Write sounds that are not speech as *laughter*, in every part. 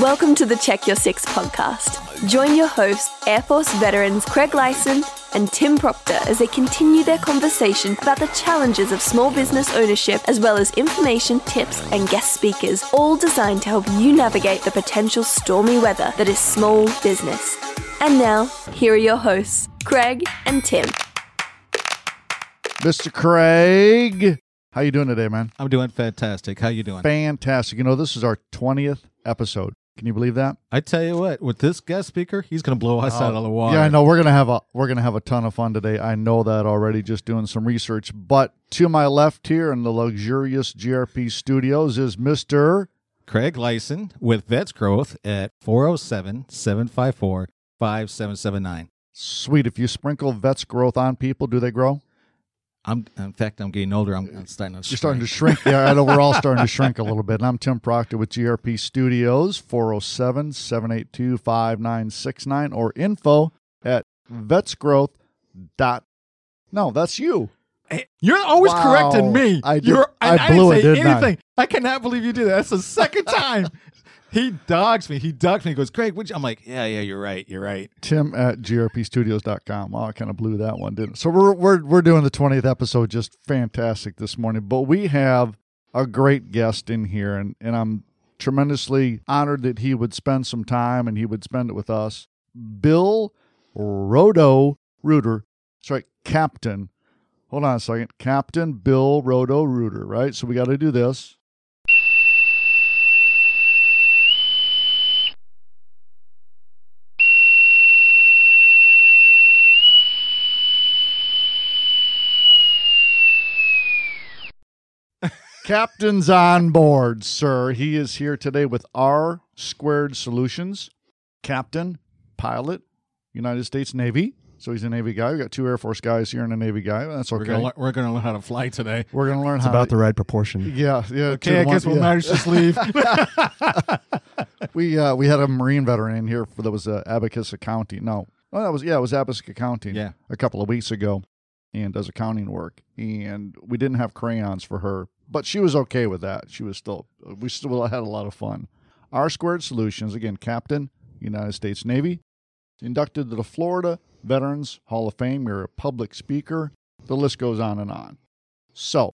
Welcome to the Check Your Six podcast. Join your hosts, Air Force veterans Craig Lyson and Tim Proctor, as they continue their conversation about the challenges of small business ownership, as well as information, tips, and guest speakers, all designed to help you navigate the potential stormy weather that is small business. And now, here are your hosts, Craig and Tim. Mr. Craig, how you doing today, man? I'm doing fantastic. How you doing? Fantastic. You know, this is our 20th episode. Can you believe that? I tell you what, with this guest speaker, he's going to blow us out oh, of the water. Oh, Yeah, I know we're gonna have a we're gonna have a ton of fun today. I know that already, just doing some research. But to my left here in the luxurious GRP studios is Mister. Craig Lyson with Vets Growth at 407-754-5779. Sweet. If you sprinkle Vets growth on people, do they grow? I'm in fact I'm getting older. I'm, I'm starting to You're starting to shrink. *laughs* Yeah, I know we're all starting to shrink a *laughs* little bit. And I'm Tim Proctor with GRP Studios, 407 782 5969 or info at vetsgrowth. Dot. No, that's you. Hey, You're always Wow. correcting me. I did- You're, I and blew I it, didn't say didn't I? anything. I? cannot believe you did that. That's the second *laughs* time. He dogs me. He dogs me. He goes, Craig, you? I'm like, yeah, yeah, you're right. You're right. Tim at grpstudios.com. Wow, I kind of blew that one, didn't? So we're, we're, we're doing the 20th episode just fantastic this morning. But we have a great guest in here, and, and I'm tremendously honored that he would spend some time and he would spend it with us. Bill Roto Reuter. Right, Captain. Hold on a second. Captain Bill Roto Reuter, right? So we got to do this. Captain's on board, sir. He is here today with R Squared Solutions. Captain, pilot, United States Navy. So he's a Navy guy. We got two Air Force guys here and a Navy guy. That's okay. We're gonna lear- we're gonna learn how to fly today. We're gonna learn how to. It's how about to, the right proportion. yeah, yeah. Okay, I guess one- we'll yeah. manage to leave. *laughs* We uh, we had a Marine veteran in here for that was uh, Abacus Accounting. No, oh, that was yeah, it was Abacus Accounting. Yeah. a couple of weeks ago, and does accounting work. And we didn't have crayons for her, but she was okay with that. She was still we still had a lot of fun. R Squared Solutions again, Captain, United States Navy, inducted to the Florida Veterans Hall of Fame. You're a public speaker. The list goes on and on. So,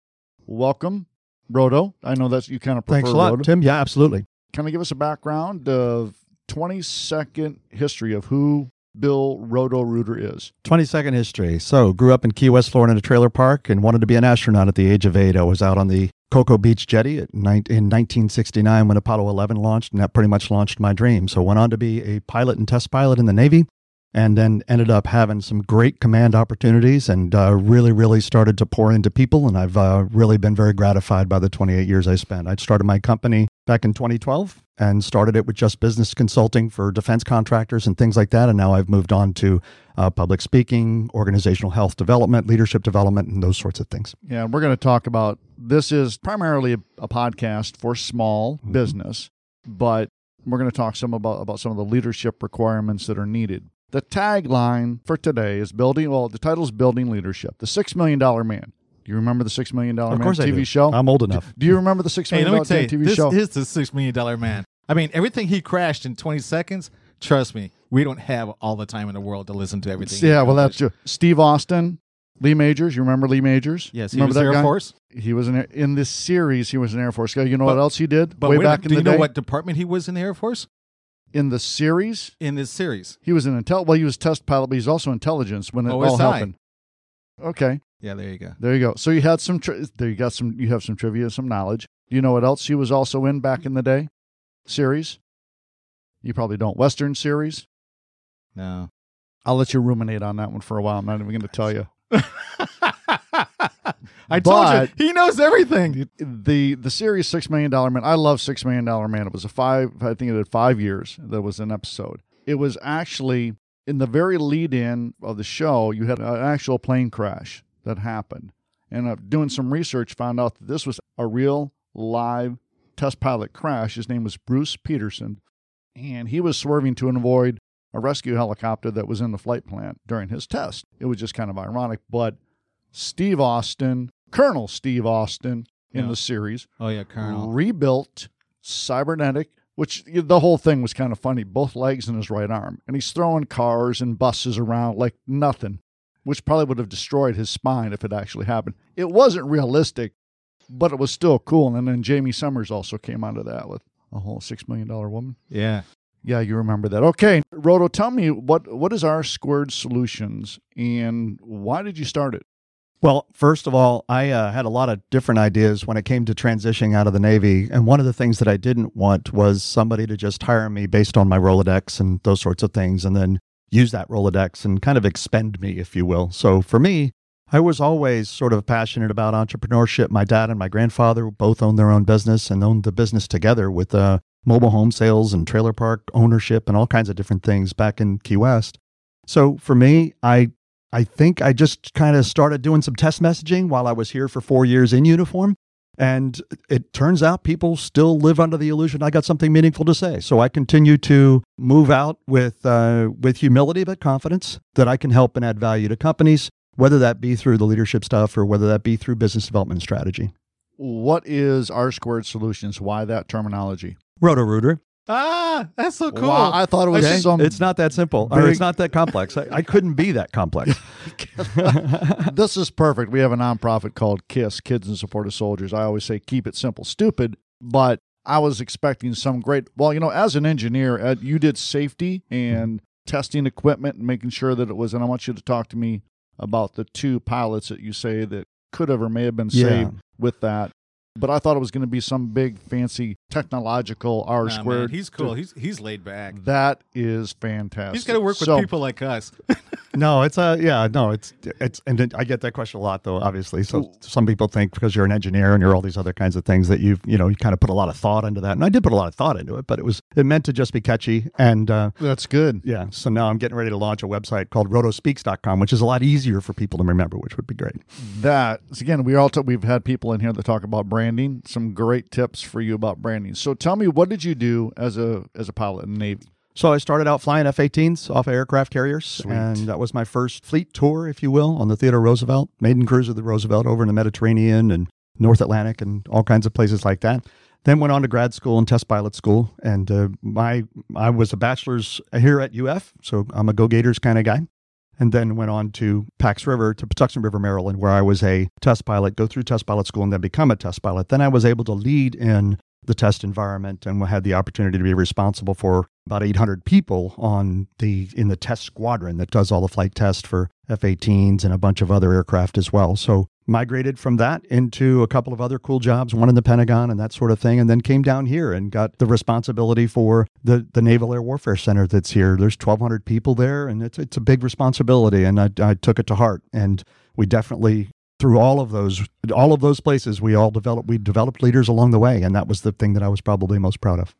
welcome, Roto. I know that's you kind of prefer Thanks a lot, Roto Tim. Yeah, absolutely. kind of give us a background of 20 second history of who Bill Roto Reuter is. 20 second history. So, grew up in Key West, Florida in a trailer park and wanted to be an astronaut at the age of eight. I was out on the Cocoa Beach jetty in 1969 when Apollo 11 launched, and that pretty much launched my dream. So, went on to be a pilot and test pilot in the Navy. And then ended up having some great command opportunities and uh, really, really started to pour into people. And I've uh, really been very gratified by the 28 years I spent. I started my company back in 2012 and started it with just business consulting for defense contractors and things like that. And now I've moved on to uh, public speaking, organizational health development, leadership development, and those sorts of things. Yeah, we're going to talk about this is primarily a, podcast for small business, but we're going to talk some about about some of the leadership requirements that are needed. The tagline for today is building well, the title is building leadership. The 6 million dollar man. Do you remember the 6 million dollar man course I TV do. show? I'm old enough. Do you remember the 6 Hey, million let me dollar tell you, TV this show? is the six million dollar man. I mean, everything he crashed in 20 seconds. Trust me, we don't have all the time in the world to listen to everything. he yeah, well that's accomplished. true. Steve Austin, Lee Majors, you remember Lee Majors? yes. He remember was that Air guy? Force. He was in in this series. He was an Air Force guy. You know what But- else he did But way wait back in do the you know what department he was in the Air Force? In the series, In this series. he was an intel. Well, he was test pilot, but he's also intelligence when it oh, all OSI. happened. Okay, Yeah, there you go. there you go. So you had some. Tri- there you got some. You have some trivia, some knowledge. Do you know what else he was also in back in the day? Series. You probably don't. Western series. No. I'll let you ruminate on that one for a while. I'm not even going to tell you. *laughs* I told you he knows everything. the the series Six Million Dollar Man. I love Six Million Dollar Man. It was a five. I think it had five years. That was an episode. It was actually in the very lead in of the show. You had an actual plane crash that happened, and uh, doing some research, found out that this was a real live test pilot crash. His name was Bruce Peterson, and he was swerving to avoid a rescue helicopter that was in the flight plan during his test. It was just kind of ironic, but Steve Austin, Colonel Steve Austin in Yeah. the series, Oh yeah, Colonel. rebuilt cybernetic which the whole thing was kind of funny. Both legs and his right arm, and he's throwing cars and buses around like nothing, which probably would have destroyed his spine if it actually happened. It wasn't realistic, but it was still cool. And then Jaime Sommers also came out of that with a whole six million dollar woman. Yeah. Yeah, you remember that. Okay, Roto, tell me what what is our Squared Solutions and why did you start it? Well, first of all, I uh, had a lot of different ideas when it came to transitioning out of the Navy. And one of the things that I didn't want was somebody to just hire me based on my Rolodex and those sorts of things, and then use that Rolodex and kind of expend me, if you will. So for me, I was always sort of passionate about entrepreneurship. My dad and my grandfather both owned their own business and owned the business together with uh, mobile home sales and trailer park ownership and all kinds of different things back in Key West. So for me, I I think I just kind of started doing some test messaging while I was here for four years in uniform. And it turns out people still live under the illusion I got something meaningful to say. So I continue to move out with uh, with humility but confidence that I can help and add value to companies, whether that be through the leadership stuff or whether that be through business development strategy. What is R Squared Solutions? Why that terminology? Roto Rooter. Ah, that's so cool. Wow, I thought it was Okay? some. It's not that simple. Or it's not that complex. I, I couldn't be that complex. *laughs* this is perfect. We have a nonprofit called KISS, Kids in Support of Soldiers. I always say keep it simple, stupid, but I was expecting some great. Well, you know, as an engineer, Ed, you did safety and testing equipment and making sure that it was. And I want you to talk to me about the two pilots that you say that could have or may have been Yeah. saved with that. But I thought it was going to be some big fancy technological R Nah, man, squared. he's cool. He's he's laid back. That is fantastic. He's got to work with So- people like us. *laughs* No, it's a yeah, no, it's it's and I get that question a lot though. Obviously, so some people think because you're an engineer and you're all these other kinds of things that you've you know you kind of put a lot of thought into that, and I did put a lot of thought into it, but it was it meant to just be catchy and. uh That's good. yeah, so now I'm getting ready to launch a website called rotospeaks.com, which is a lot easier for people to remember, which would be great. that again we all t- we've had people in here that talk about branding some great tips for you about branding so tell me what did you do as a as a pilot in the navy So I started out flying F-18s off of aircraft carriers, Sweet. and that was my first fleet tour, if you will, on the Theodore Roosevelt, maiden cruise of the Roosevelt over in the Mediterranean and North Atlantic and all kinds of places like that. Then went on to grad school and test pilot school, and uh, my I was a bachelor's here at UF, so I'm a Go Gators kind of guy. And then went on to Pax River to Patuxent River, Maryland, where I was a test pilot, go through test pilot school, and then become a test pilot. Then I was able to lead in the test environment and had the opportunity to be responsible for about 800 people on the in the test squadron that does all the flight tests for F-18s and a bunch of other aircraft as well. So migrated from that into a couple of other cool jobs, one in the Pentagon and that sort of thing, and then came down here and got the responsibility for the the Naval Air Warfare Center that's here. There's 1,200 people there, and it's it's a big responsibility, and I, I took it to heart. And we definitely through all of those all of those places we all developed we developed leaders along the way and that was the thing that i was probably most proud of.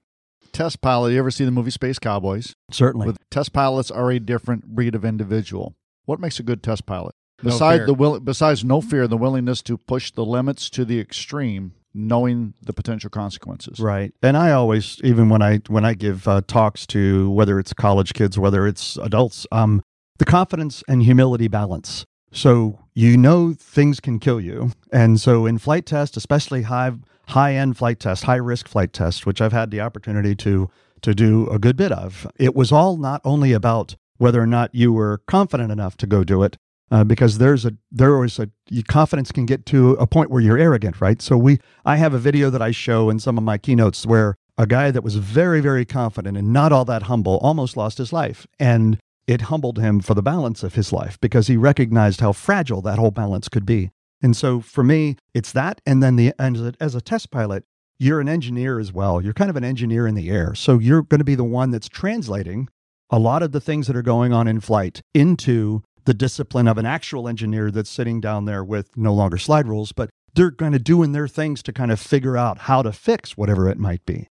Test pilot you ever see the movie space cowboys? Certainly. With test pilots are a different breed of individual. What makes a good test pilot No besides the will besides no fear the willingness to push the limits to the extreme knowing the potential consequences. Right. And i always even when i when i give uh, talks to whether it's college kids whether it's adults um the confidence and humility balance. So you know things can kill you. And so in flight test especially high high end flight test high risk flight test which i've had the opportunity to to do a good bit of it was all not only about whether or not you were confident enough to go do it uh, because there's a there was a confidence can get to a point where you're arrogant right so we i have a video that i show in some of my keynotes where a guy that was very very confident and not all that humble almost lost his life and it humbled him for the balance of his life because he recognized how fragile that whole balance could be. And so for me, it's that. And then the and as a test pilot, you're an engineer as well. You're kind of an engineer in the air. So you're going to be the one that's translating a lot of the things that are going on in flight into the discipline of an actual engineer that's sitting down there with no longer slide rules, but they're kind of doing their things to kind of figure out how to fix whatever it might be.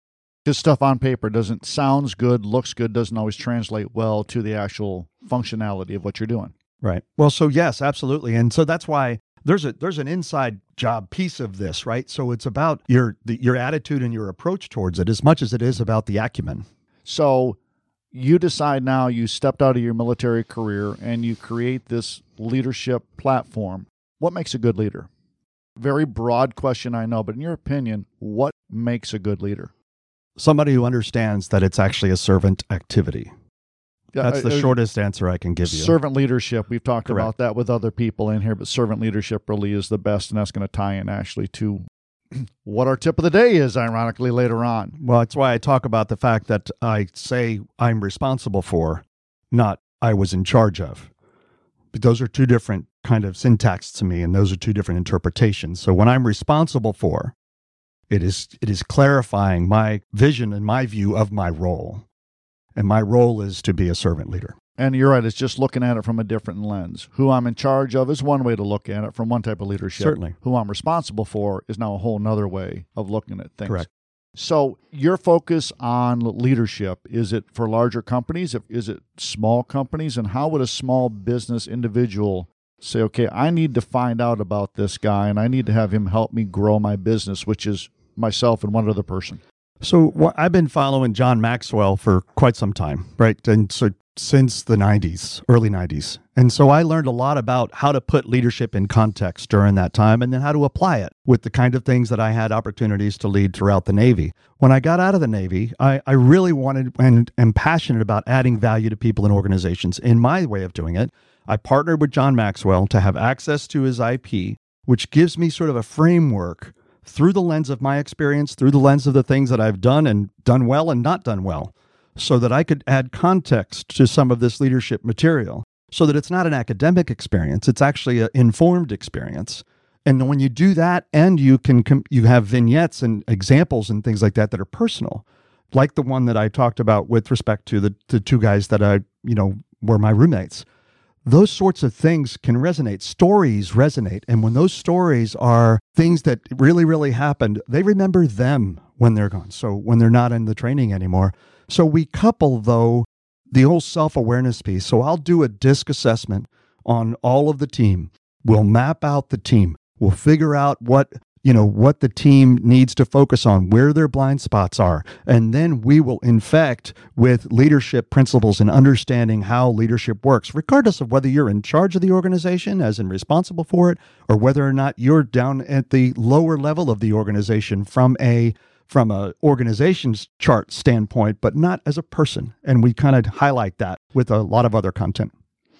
because stuff on paper doesn't sounds good looks good doesn't always translate well to the actual functionality of what you're doing Right. Well, so yes, absolutely. And so that's why there's a there's an inside job piece of this, right? So it's about your the, your attitude and your approach towards it as much as it is about the acumen. So you decide now you stepped out of your military career and you create this leadership platform. What makes a good leader? Very broad question, I know, but in your opinion, what makes a good leader? Somebody who understands that it's actually a servant activity. That's the uh, shortest answer I can give you. Servant leadership. We've talked Correct. about that with other people in here, but servant leadership really is the best, and that's going to tie in actually to what our tip of the day is, ironically, later on. Well, that's why I talk about the fact that I say I'm responsible for, not I was in charge of. But those are two different kind of syntax to me, and those are two different interpretations. So when I'm responsible for, it is it is clarifying my vision and my view of my role. And my role is to be a servant leader. And you're right, it's just looking at it from a different lens. Who I'm in charge of is one way to look at it from one type of leadership. Certainly. Who I'm responsible for is now a whole nother way of looking at things. Correct. So your focus on leadership, is it for larger companies? Is it small companies? And how would a small business individual say, okay, I need to find out about this guy and I need to have him help me grow my business, which is myself and one other person? So I've been following John Maxwell for quite some time, right? And so since the 90s, early 90s. And so I learned a lot about how to put leadership in context during that time and then how to apply it with the kind of things that I had opportunities to lead throughout the Navy. When I got out of the Navy, I, I really wanted and am passionate about adding value to people and organizations. In my way of doing it, I partnered with John Maxwell to have access to his IP, which gives me sort of a framework through the lens of my experience, through the lens of the things that I've done and done well and not done well, so that I could add context to some of this leadership material, so that it's not an academic experience, it's actually an informed experience. And when you do that, and you can com- you have vignettes and examples and things like that that are personal, like the one that I talked about with respect to the, the two guys that I you know were my roommates those sorts of things can resonate. Stories resonate. And when those stories are things that really, really happened, they remember them when they're gone. So when they're not in the training anymore. So we couple, though, the whole self awareness piece. So I'll do a disc assessment on all of the team. We'll map out the team. We'll figure out what you know what the team needs to focus on where their blind spots are and then we will infect with leadership principles and understanding how leadership works regardless of whether you're in charge of the organization as in responsible for it or whether or not you're down at the lower level of the organization from a from a organization's chart standpoint but not as a person and we kind of highlight that with a lot of other content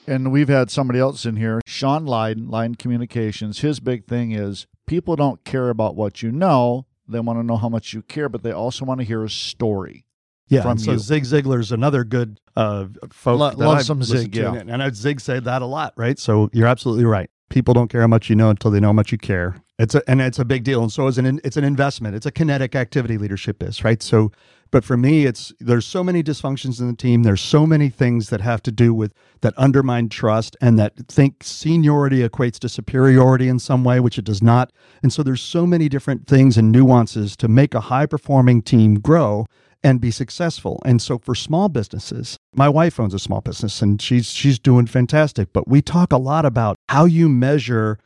And we've had somebody else in here, Sean Lyden, Lyden Communications. His big thing is people don't care about what you know. They want to know how much you care, but they also want to hear a story. Yeah, from so you. Zig Ziglar's another good uh, folk. Love I've some Zig, yeah. and Zig said that a lot, right? So you're absolutely right. People don't care how much you know until they know how much you care. It's a, and it's a big deal, and so is an it's an investment. It's a kinetic activity. Leadership is right. So, but for me, it's there's so many dysfunctions in the team. There's so many things that have to do with that undermine trust and that think seniority equates to superiority in some way, which it does not. And so there's so many different things and nuances to make a high performing team grow and be successful. And so for small businesses, my wife owns a small business and she's she's doing fantastic, but we talk a lot about how you measure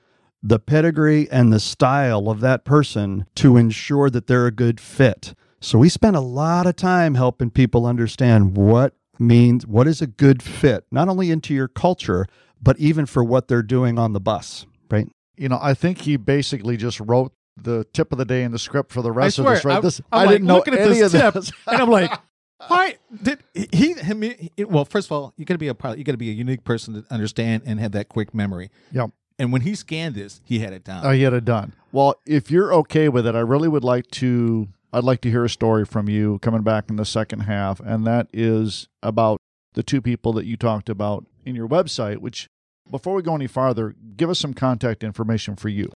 the pedigree and the style of that person to ensure that they're a good fit. So we spend a lot of time helping people understand what means what is a good fit, not only into your culture, but even for what they're doing on the bus, right? You know, I think he basically just wrote the tip of the day in the script for the rest swear, of this. Right? I'm, this, I'm I like didn't know looking at any this of tip, this. *laughs* and I'm like, *laughs* why did he? Him, he- well, first of all, you got to be a pilot. You got to be a unique person to understand and have that quick memory. Yep. And when he scanned this, he had it done. Oh, you had it done. Well, if you're okay with it, I really would like to. I'd like to hear a story from you coming back in the second half, and that is about the two people that you talked about in your website. Which, before we go any farther, give us some contact information for you.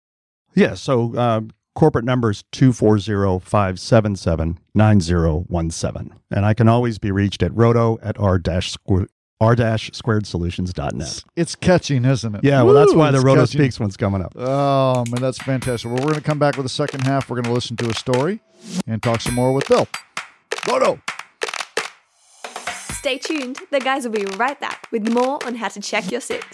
Yeah. So uh, corporate number is 240 577 9017. And I can always be reached at roto at r r-squared solutions.net. It's catching, isn't it? Yeah, well, that's Woo, why the it's Roto catching. Speaks one's coming up. Oh man, that's fantastic. Well, we're going to come back with the second half. We're going to listen to a story and talk some more with Bill. Roto. Stay tuned. The guys will be right back with more on how to check your six.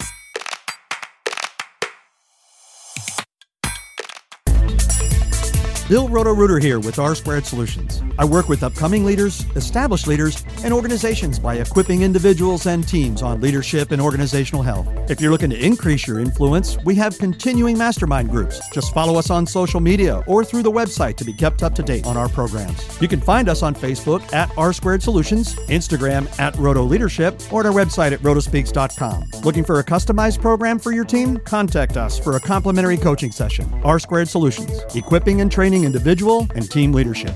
Bill Roto-Rooter here with R Squared Solutions. I work with upcoming leaders, established leaders, and organizations by equipping individuals and teams on leadership and organizational health. If you're looking to increase your influence, we have continuing mastermind groups. Just follow us on social media or through the website to be kept up to date on our programs. You can find us on Facebook at R Squared Solutions, Instagram at Roto Leadership, or at our website at rotospeaks.com. Looking for a customized program for your team? Contact us for a complimentary coaching session. R Squared Solutions, equipping and training individual and team leadership.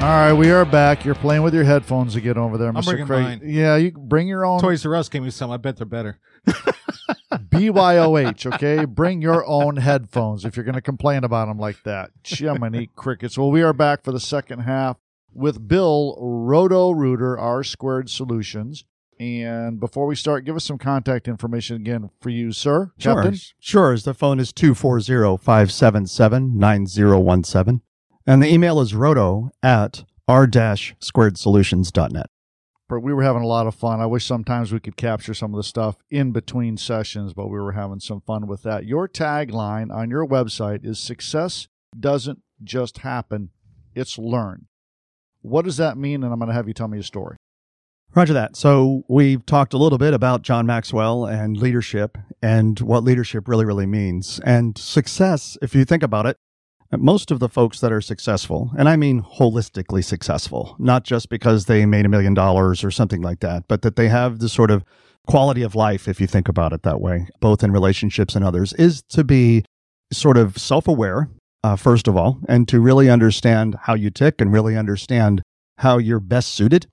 All right, we are back. You're playing with your headphones again over there, I'm Mr. bringing Craig. mine. Yeah, you bring your own Toys R Us gave me some. I bet they're better. *laughs* *laughs* BYOH, okay? Bring your own headphones if you're going to complain about them like that. Jiminy crickets. Well, we are back for the second half with Bill Roto Rooter, R Squared Solutions. And before we start, give us some contact information again for you, sir. Captain. Sure. The phone is 240-577-9017. And the email is roto at r-squaredsolutions.net. But we were having a lot of fun. I wish sometimes we could capture some of the stuff in between sessions, but we were having some fun with that. Your tagline on your website is success doesn't just happen, it's learned. What does that mean? And I'm going to have you tell me a story. Roger that. So we've talked a little bit about John Maxwell and leadership and what leadership really, really means. And success, if you think about it, most of the folks that are successful, and I mean holistically successful, not just because they made a million dollars or something like that, but that they have the sort of quality of life, if you think about it that way, both in relationships and others, is to be sort of self aware, uh, first of all, and to really understand how you tick and really understand how you're best suited.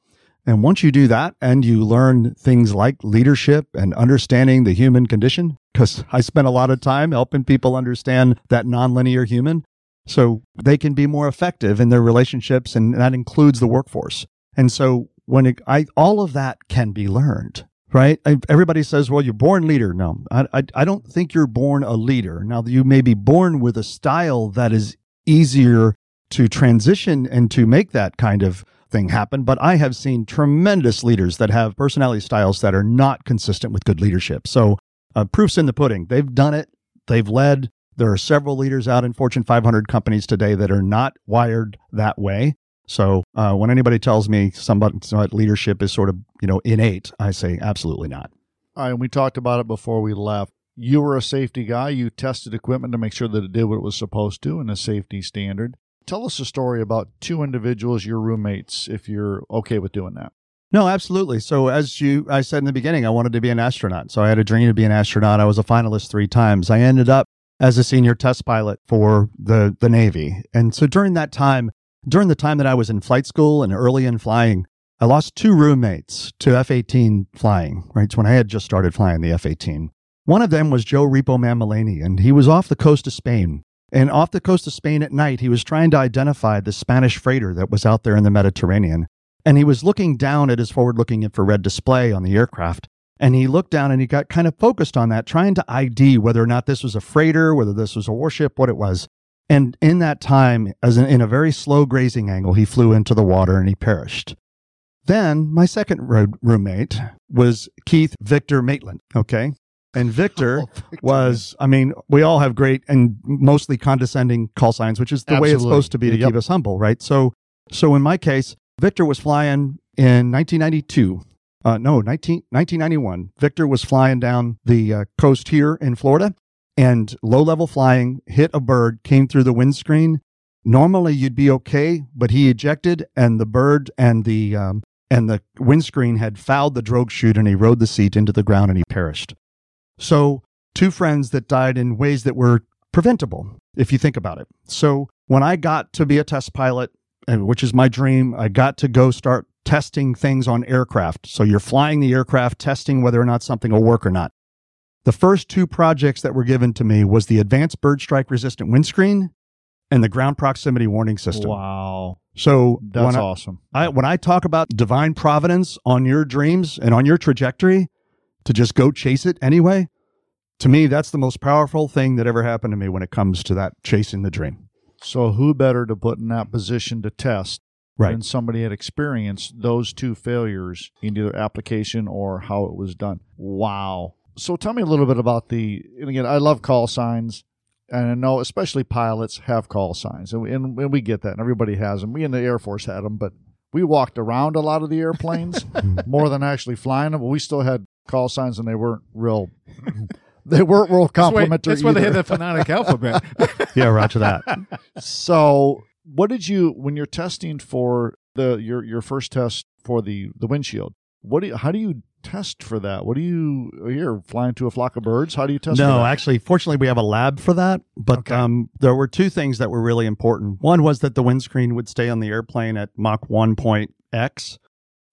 And once you do that and you learn things like leadership and understanding the human condition, because I spent a lot of time helping people understand that nonlinear human, so they can be more effective in their relationships, and that includes the workforce. And so when it, I, all of that can be learned, right? Everybody says, well, you're born leader. No, I, I, I don't think you're born a leader. Now, you may be born with a style that is easier to transition and to make that kind of thing happen. But I have seen tremendous leaders that have personality styles that are not consistent with good leadership. So uh, proof's in the pudding. They've done it. They've led. There are several leaders out in Fortune 500 companies today that are not wired that way. So uh, when anybody tells me somebody leadership is sort of you know innate, I say absolutely not. All right, and we talked about it before we left. You were a safety guy. You tested equipment to make sure that it did what it was supposed to in a safety standard. Tell us a story about two individuals, your roommates, if you're okay with doing that. No, absolutely. So as you I said in the beginning, I wanted to be an astronaut. So I had a dream to be an astronaut. I was a finalist 3 times. I ended up as a senior test pilot for the the Navy. And so during that time, during the time that I was in flight school and early in flying, I lost two roommates to F-18 flying, right? It's when I had just started flying the F-18. One of them was Joe Repo Man Mulaney, and he was off the coast of Spain. And off the coast of Spain at night, he was trying to identify the Spanish freighter that was out there in the Mediterranean. And he was looking down at his forward looking infrared display on the aircraft. And he looked down and he got kind of focused on that, trying to ID whether or not this was a freighter, whether this was a warship, what it was. And in that time, as in, in a very slow grazing angle, he flew into the water and he perished. Then my second road roommate was Keith Victor Maitland. Okay. And Victor *laughs* Oh, Victor, was, I mean, we all have great and mostly condescending call signs, which is the way it's supposed to be to Yep. keep us humble, right? So, so in my case, Victor was flying in 1992. Uh, no, 19, 1991. Victor was flying down the uh, coast here in Florida and low level flying hit a bird, came through the windscreen. Normally you'd be okay, but he ejected and the bird and the, um, and the windscreen had fouled the drogue chute and he rode the seat into the ground and he perished. So, two friends that died in ways that were preventable, if you think about it. So, when I got to be a test pilot, and which is my dream, I got to go start testing things on aircraft. So, you're flying the aircraft, testing whether or not something will work or not. The first two projects that were given to me was the advanced bird strike resistant windscreen and the ground proximity warning system. Wow. So, That's I- awesome. I, when I talk about divine providence on your dreams and on your trajectory to just go chase it anyway, to me, that's the most powerful thing that ever happened to me when it comes to that chasing the dream. So, who better to put in that position to test Right. and somebody had experienced those two failures in either application or how it was done. Wow. So tell me a little bit about the, and again, I love call signs. And I know, especially pilots have call signs, and we, and, and we get that, and everybody has them. We in the Air Force had them, but we walked around a lot of the airplanes *laughs* hmm. more than actually flying them. But we still had call signs, and they weren't real. *laughs* They weren't real That's why, complimentary. that's why they either. had the phonetic alphabet. *laughs* Yeah, roger that. So, what did you when you're testing for the your your first test for the the windshield? What do you, how do you test for that? What do you you're flying to a flock of birds? How do you test? No, actually, fortunately, we have a lab for that. But Okay. um, there were two things that were really important. One was that the windscreen would stay on the airplane at Mach one point X,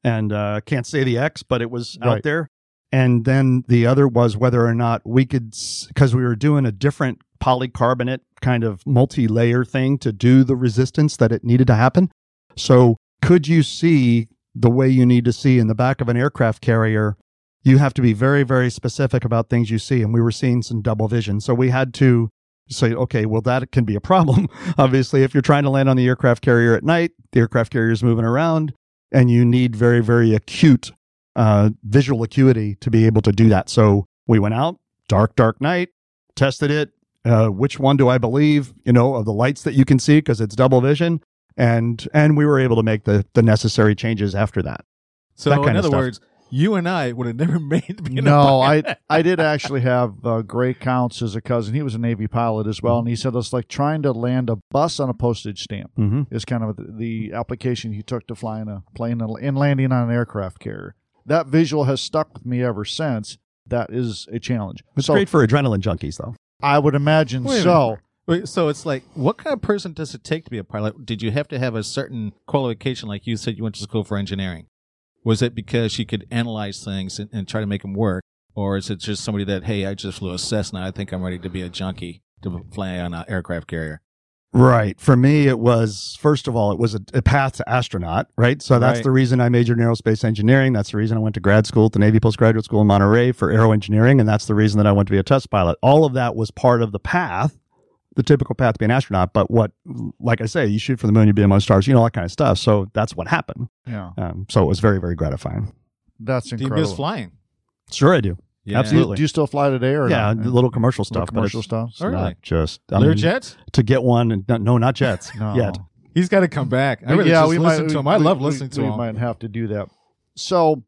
and uh, can't say the X, but it was out there. And then the other was whether or not we could, because we were doing a different polycarbonate kind of multi-layer thing to do the resistance that it needed to happen. So, could you see the way you need to see in the back of an aircraft carrier you have to be very, very specific about things you see. And we were seeing some double vision. So we had to say, okay, well, that can be a problem. *laughs* Obviously, if you're trying to land on the aircraft carrier at night, the aircraft carrier is moving around, and you need very, very acute uh, visual acuity to be able to do that. So we went out, dark, dark night, tested it. Uh, which one do I believe? You know, of the lights that you can see because it's double vision, and and we were able to make the the necessary changes after that. So, That in of other words, you and I would have never *laughs* made. No, I I did actually have uh, Gray Counts as a cousin. He was a Navy pilot as well, and he said it's like trying to land a bus on a postage stamp. Mm-hmm. Is kind of the, the application he took to flying a plane and landing on an aircraft carrier. That visual has stuck with me ever since. That is a challenge. It's so great for adrenaline junkies, though. I would imagine so. Wait, so it's like, what kind of person does it take to be a pilot? Did you have to have a certain qualification? Like you said, you went to school for engineering. Was it because you could analyze things and, and try to make them work, or is it just somebody that, hey, I just flew a Cessna, I think I'm ready to be a junkie to fly on an aircraft carrier? Right. For me, it was, first of all, it was a, a path to astronaut, right? So that's Right. the reason I majored in aerospace engineering. That's the reason I went to grad school at the Navy Postgraduate School in Monterey for aero engineering. And that's the reason that I went to be a test pilot. All of that was part of the path, the typical path to be an astronaut. But what, like I say, you shoot for the moon, you be among stars, you know, that kind of stuff. So that's what happened. Yeah, Um, so it was very, very gratifying. that's incredible. Do you incredible. miss flying? Sure, I do. Yeah. Absolutely. Do you still fly today or Yeah, not? little commercial stuff. but commercial stuff. Oh, really? Just, I Lear mean, jets? to get one, and, no, no, not jets *laughs* No. yet. He's got to come back. I really yeah, just we listen might, to him. I we- love we- listening to we him. might have to do that. So,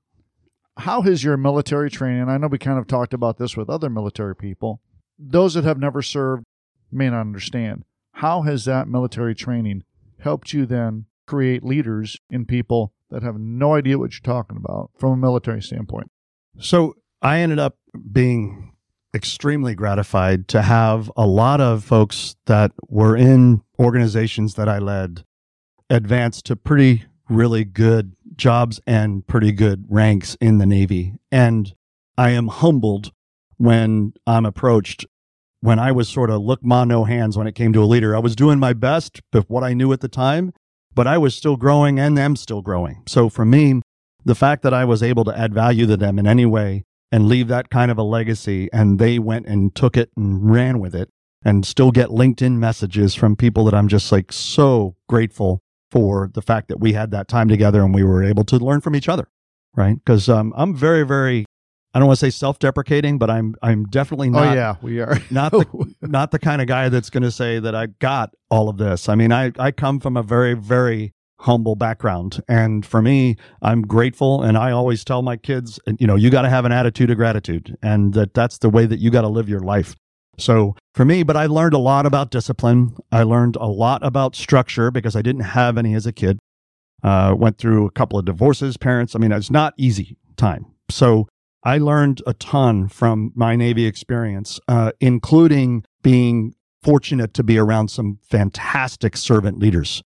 how has your military training? I know we kind of talked about this with other military people. Those that have never served may not understand. How has that military training helped you then create leaders in people that have no idea what you're talking about from a military standpoint? So I ended up being extremely gratified to have a lot of folks that were in organizations that I led advance to pretty, really good jobs and pretty good ranks in the Navy. And I am humbled when I'm approached. When I was sort of look ma no hands when it came to a leader, I was doing my best with what I knew at the time, but I was still growing and am still growing. So for me, the fact that I was able to add value to them in any way and leave that kind of a legacy and they went and took it and ran with it and still get LinkedIn messages from people that I'm just like so grateful for the fact that we had that time together and we were able to learn from each other. Right. Cause, um, I'm very, very, I don't want to say self-deprecating, but I'm, I'm definitely not, oh yeah, we are. *laughs* not the, *laughs* not the kind of guy that's going to say that I got all of this. I mean, I, I come from a very, very humble background. And for me, I'm grateful. And I always tell my kids, you know, you got to have an attitude of gratitude and that that's the way that you got to live your life. So for me, but I learned a lot about discipline. I learned a lot about structure because I didn't have any as a kid. Uh, went through a couple of divorces, parents. I mean, it's not easy time. So I learned a ton from my Navy experience, uh, including being fortunate to be around some fantastic servant leaders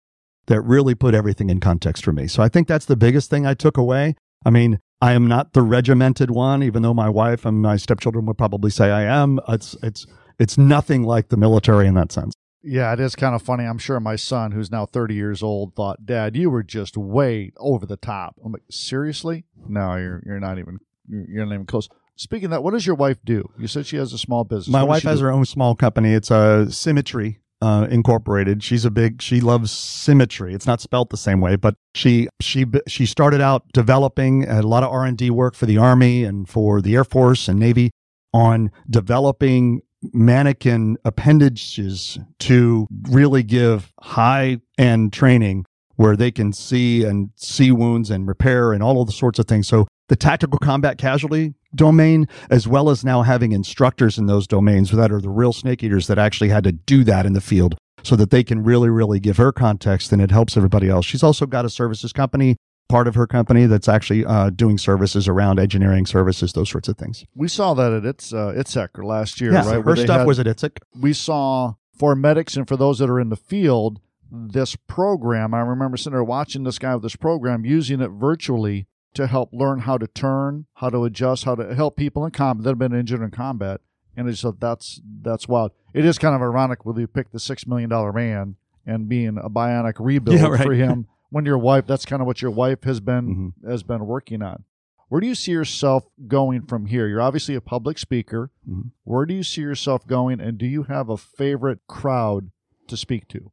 that really put everything in context for me. So I think that's the biggest thing I took away. I mean, I am not the regimented one, even though my wife and my stepchildren would probably say I am. It's it's it's nothing like the military in that sense. Yeah, it is kind of funny. I'm sure my son, who's now 30 years old, thought, "Dad, you were just way over the top." I'm like, "Seriously? No, you're you're not even not even close." Speaking of that, what does your wife do? You said she has a small business. My What wife has do? her own small company. It's a symmetry uh, Incorporated. She's a big. She loves symmetry. It's not spelt the same way, but she she she started out developing a lot of R and D work for the Army and for the Air Force and Navy on developing mannequin appendages to really give high end training where they can see and see wounds and repair and all of the sorts of things. So the tactical combat casualty domain, as well as now having instructors in those domains that are the real snake eaters that actually had to do that in the field so that they can really, really give her context and it helps everybody else. She's also got a services company, part of her company that's actually uh, doing services around engineering services, those sorts of things. We saw that at its uh, ITSEC last year, Yeah, right? her stuff had- was at ITSEC. we saw for medics and for those that are in the field this program i remember sitting there watching this guy with this program using it virtually to help learn how to turn how to adjust how to help people in combat that have been injured in combat and it's just that's that's wild it is kind of ironic when you pick the six million dollar man and being a bionic rebuild Yeah, right. for him *laughs* when your wife that's kind of what your wife has been Mhm. has been working on where do you see yourself going from here you're obviously a public speaker Mhm. where do you see yourself going, and do you have a favorite crowd to speak to?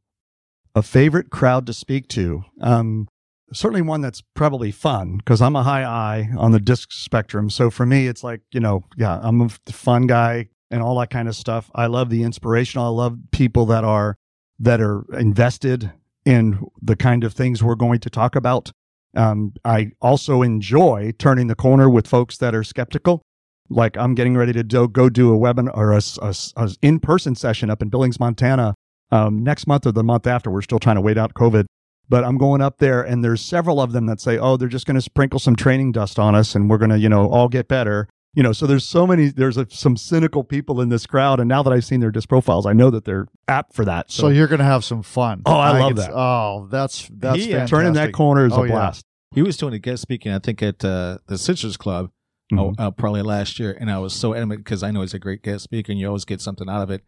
A favorite crowd to speak to. Um, certainly one that's probably fun because I'm a high I on the disc spectrum. So for me, it's like, you know, yeah, I'm a fun guy and all that kind of stuff. I love the inspirational. I love people that are, that are invested in the kind of things we're going to talk about. Um, I also enjoy turning the corner with folks that are skeptical. Like I'm getting ready to do, go do a webinar or a, a a in-person session up in Billings, Montana um, next month or the month after. We're still trying to wait out COVID. But I'm going up there, and there's several of them that say, "Oh, they're just going to sprinkle some training dust on us, and we're going to, you know, all get better." You know, so there's so many. There's a, some cynical people in this crowd, and now that I've seen their disc profiles, I know that they're apt for that. So, you're going to have some fun. Oh, I love that. Oh, that's that's He, uh, fantastic. turning that corner is Oh, a yeah. blast. He was doing a guest speaking, I think, at uh, the Citrus Club oh, Mhm. uh, probably last year, and I was so adamant because I know he's a great guest speaker, and you always get something out of it.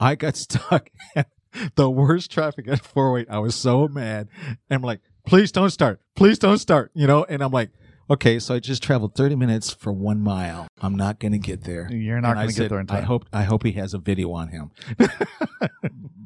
I got stuck at the worst traffic at 408. I was so mad. And I'm like, please don't start. Please don't start. You know, and I'm like, okay, so I just traveled 30 minutes for one mile. I'm not going to get there. You're not And going to get said, there in I time. hope, I hope he has a video on him. *laughs* that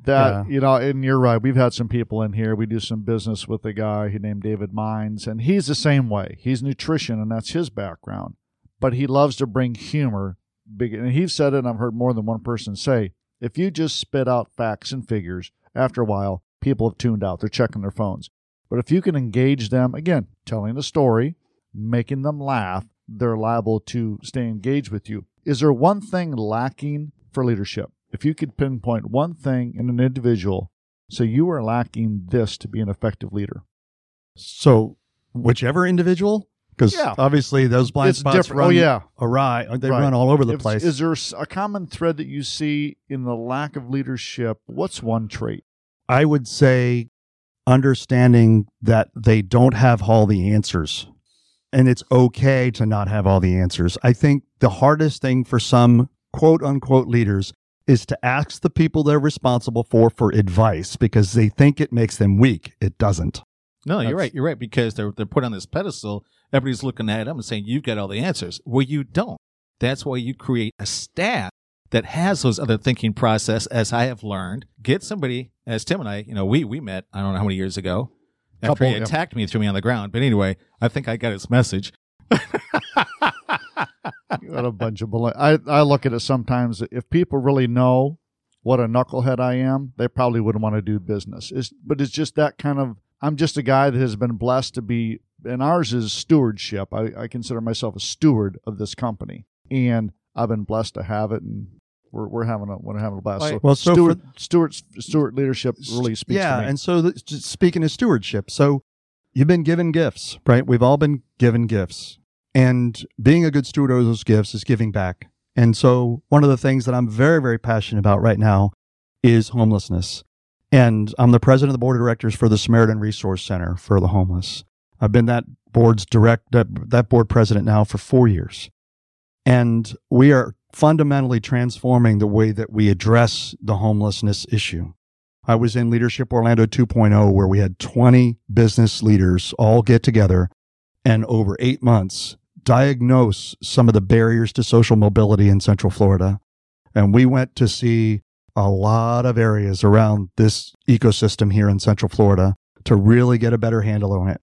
Yeah. you know, and you're right. We've had some people in here. We do some business with a guy he named David Mines, and he's the same way. He's nutrition, and that's his background. But he loves to bring humor. Big, and he's said it. and I've heard more than one person say, if you just spit out facts and figures, after a while, people have tuned out. They're checking their phones. But if you can engage them, again, telling the story, making them laugh, they're liable to stay engaged with you. Is there one thing lacking for leadership? If you could pinpoint one thing in an individual, so you are lacking this to be an effective leader. So whichever individual, because Yeah. obviously those blind it's spots different. Oh, run Oh yeah, awry. Uh, they Right. run all over the If- place. Is there a common thread that you see in the lack of leadership? What's one trait? I would say understanding that they don't have all the answers and it's okay to not have all the answers. I think the hardest thing for some quote unquote leaders is to ask the people they're responsible for for advice because they think it makes them weak. It doesn't. No, you're right. You're right because they're they're put on this pedestal. Everybody's looking at them and saying you've got all the answers. Well, you don't. That's why you create a staff that has those other thinking process. As I have learned, get somebody as Tim and I. You know, we we met. I don't know how many years ago. After Couple, he attacked me, threw me on the ground. But anyway, I think I got his message. *laughs* What a bunch of balloon. I I look at it sometimes. If people really know what a knucklehead I am, they probably wouldn't want to do business. It's, but it's just that kind of. I'm just a guy that has been blessed to be, and ours is stewardship. I, I consider myself a steward of this company, and I've been blessed to have it, and we're we're having a we're having a blast. Right. So, Well, so steward, steward steward leadership really speaks yeah, to me. and so th- just speaking of stewardship, so you've been given gifts, right? We've all been given gifts, and being a good steward of those gifts is giving back. And so one of the things that I'm very, very passionate about right now is homelessness. And I'm the president of the board of directors for the Samaritan Resource Center for the homeless. I've been that board's direct that, that board president now for four years. And we are fundamentally transforming the way that we address the homelessness issue. I was in Leadership Orlando 2.0 where we had 20 business leaders all get together and over eight months diagnose some of the barriers to social mobility in Central Florida. And we went to see a lot of areas around this ecosystem here in Central Florida to really get a better handle on it.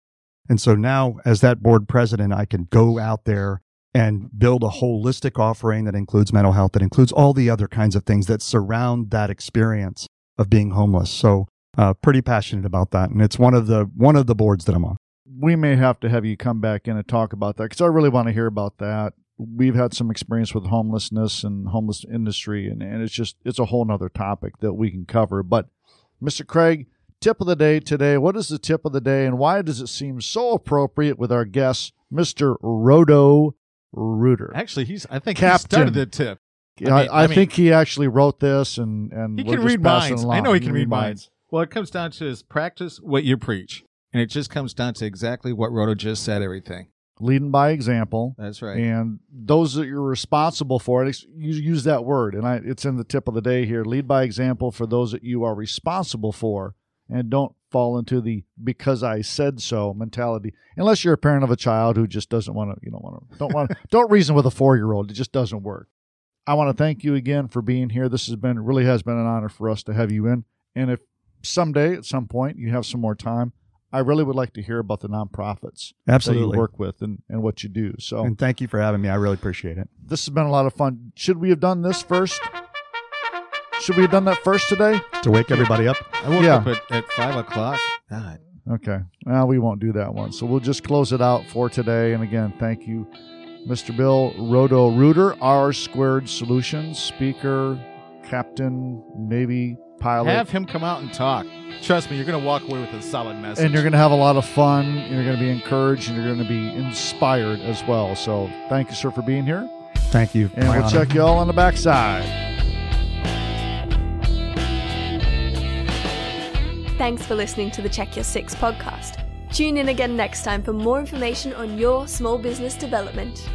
And so now, as that board president, I can go out there and build a holistic offering that includes mental health, that includes all the other kinds of things that surround that experience of being homeless. So, uh, pretty passionate about that, and it's one of the one of the boards that I'm on. We may have to have you come back in and talk about that because I really want to hear about that. We've had some experience with homelessness and homeless industry, and, and it's just it's a whole nother topic that we can cover. But, Mr. Craig, tip of the day today. What is the tip of the day, and why does it seem so appropriate with our guest, Mr. Roto Rooter? Actually, he's. I think Captain. he started the tip. I, mean- I, I mean- think he actually wrote this, and and He can read minds. I know he can read minds. Well, it comes down to his practice what you preach, and it just comes down to exactly what Roto just said. Everything. Leading by example. That's right. And those that you're responsible for, you use that word, and I, it's in the tip of the day here. Lead by example for those that you are responsible for, and don't fall into the "because I said so" mentality. Unless you're a parent of a child who just doesn't want to, you know, want to, don't want, to, *laughs* don't reason with a four year old. It just doesn't work. I want to thank you again for being here. This has been really has been an honor for us to have you in. And if someday at some point you have some more time, I really would like to hear about the nonprofits that Absolutely. you work with and, and what you do. So And thank you for having me. I really appreciate it. this has been a lot of fun. Should we have done this first? Should we have done that first today? To wake everybody up. I woke Yeah. up at, at five o'clock. God. Okay. Well, we won't do that one. So we'll just close it out for today. And again, thank you, Mr. Bill Roto Rooter, R Squared Solutions, speaker, captain, Navy pilot. Have him come out and talk. Trust me, you're going to walk away with a solid message. and you're going to have a lot of fun. and You're going to be encouraged and you're going to be inspired as well. So thank you, sir, for being here. Thank you. And My we'll honor. check you all on the backside. Thanks for listening to the Check Your Six podcast. Tune in again next time for more information on your small business development.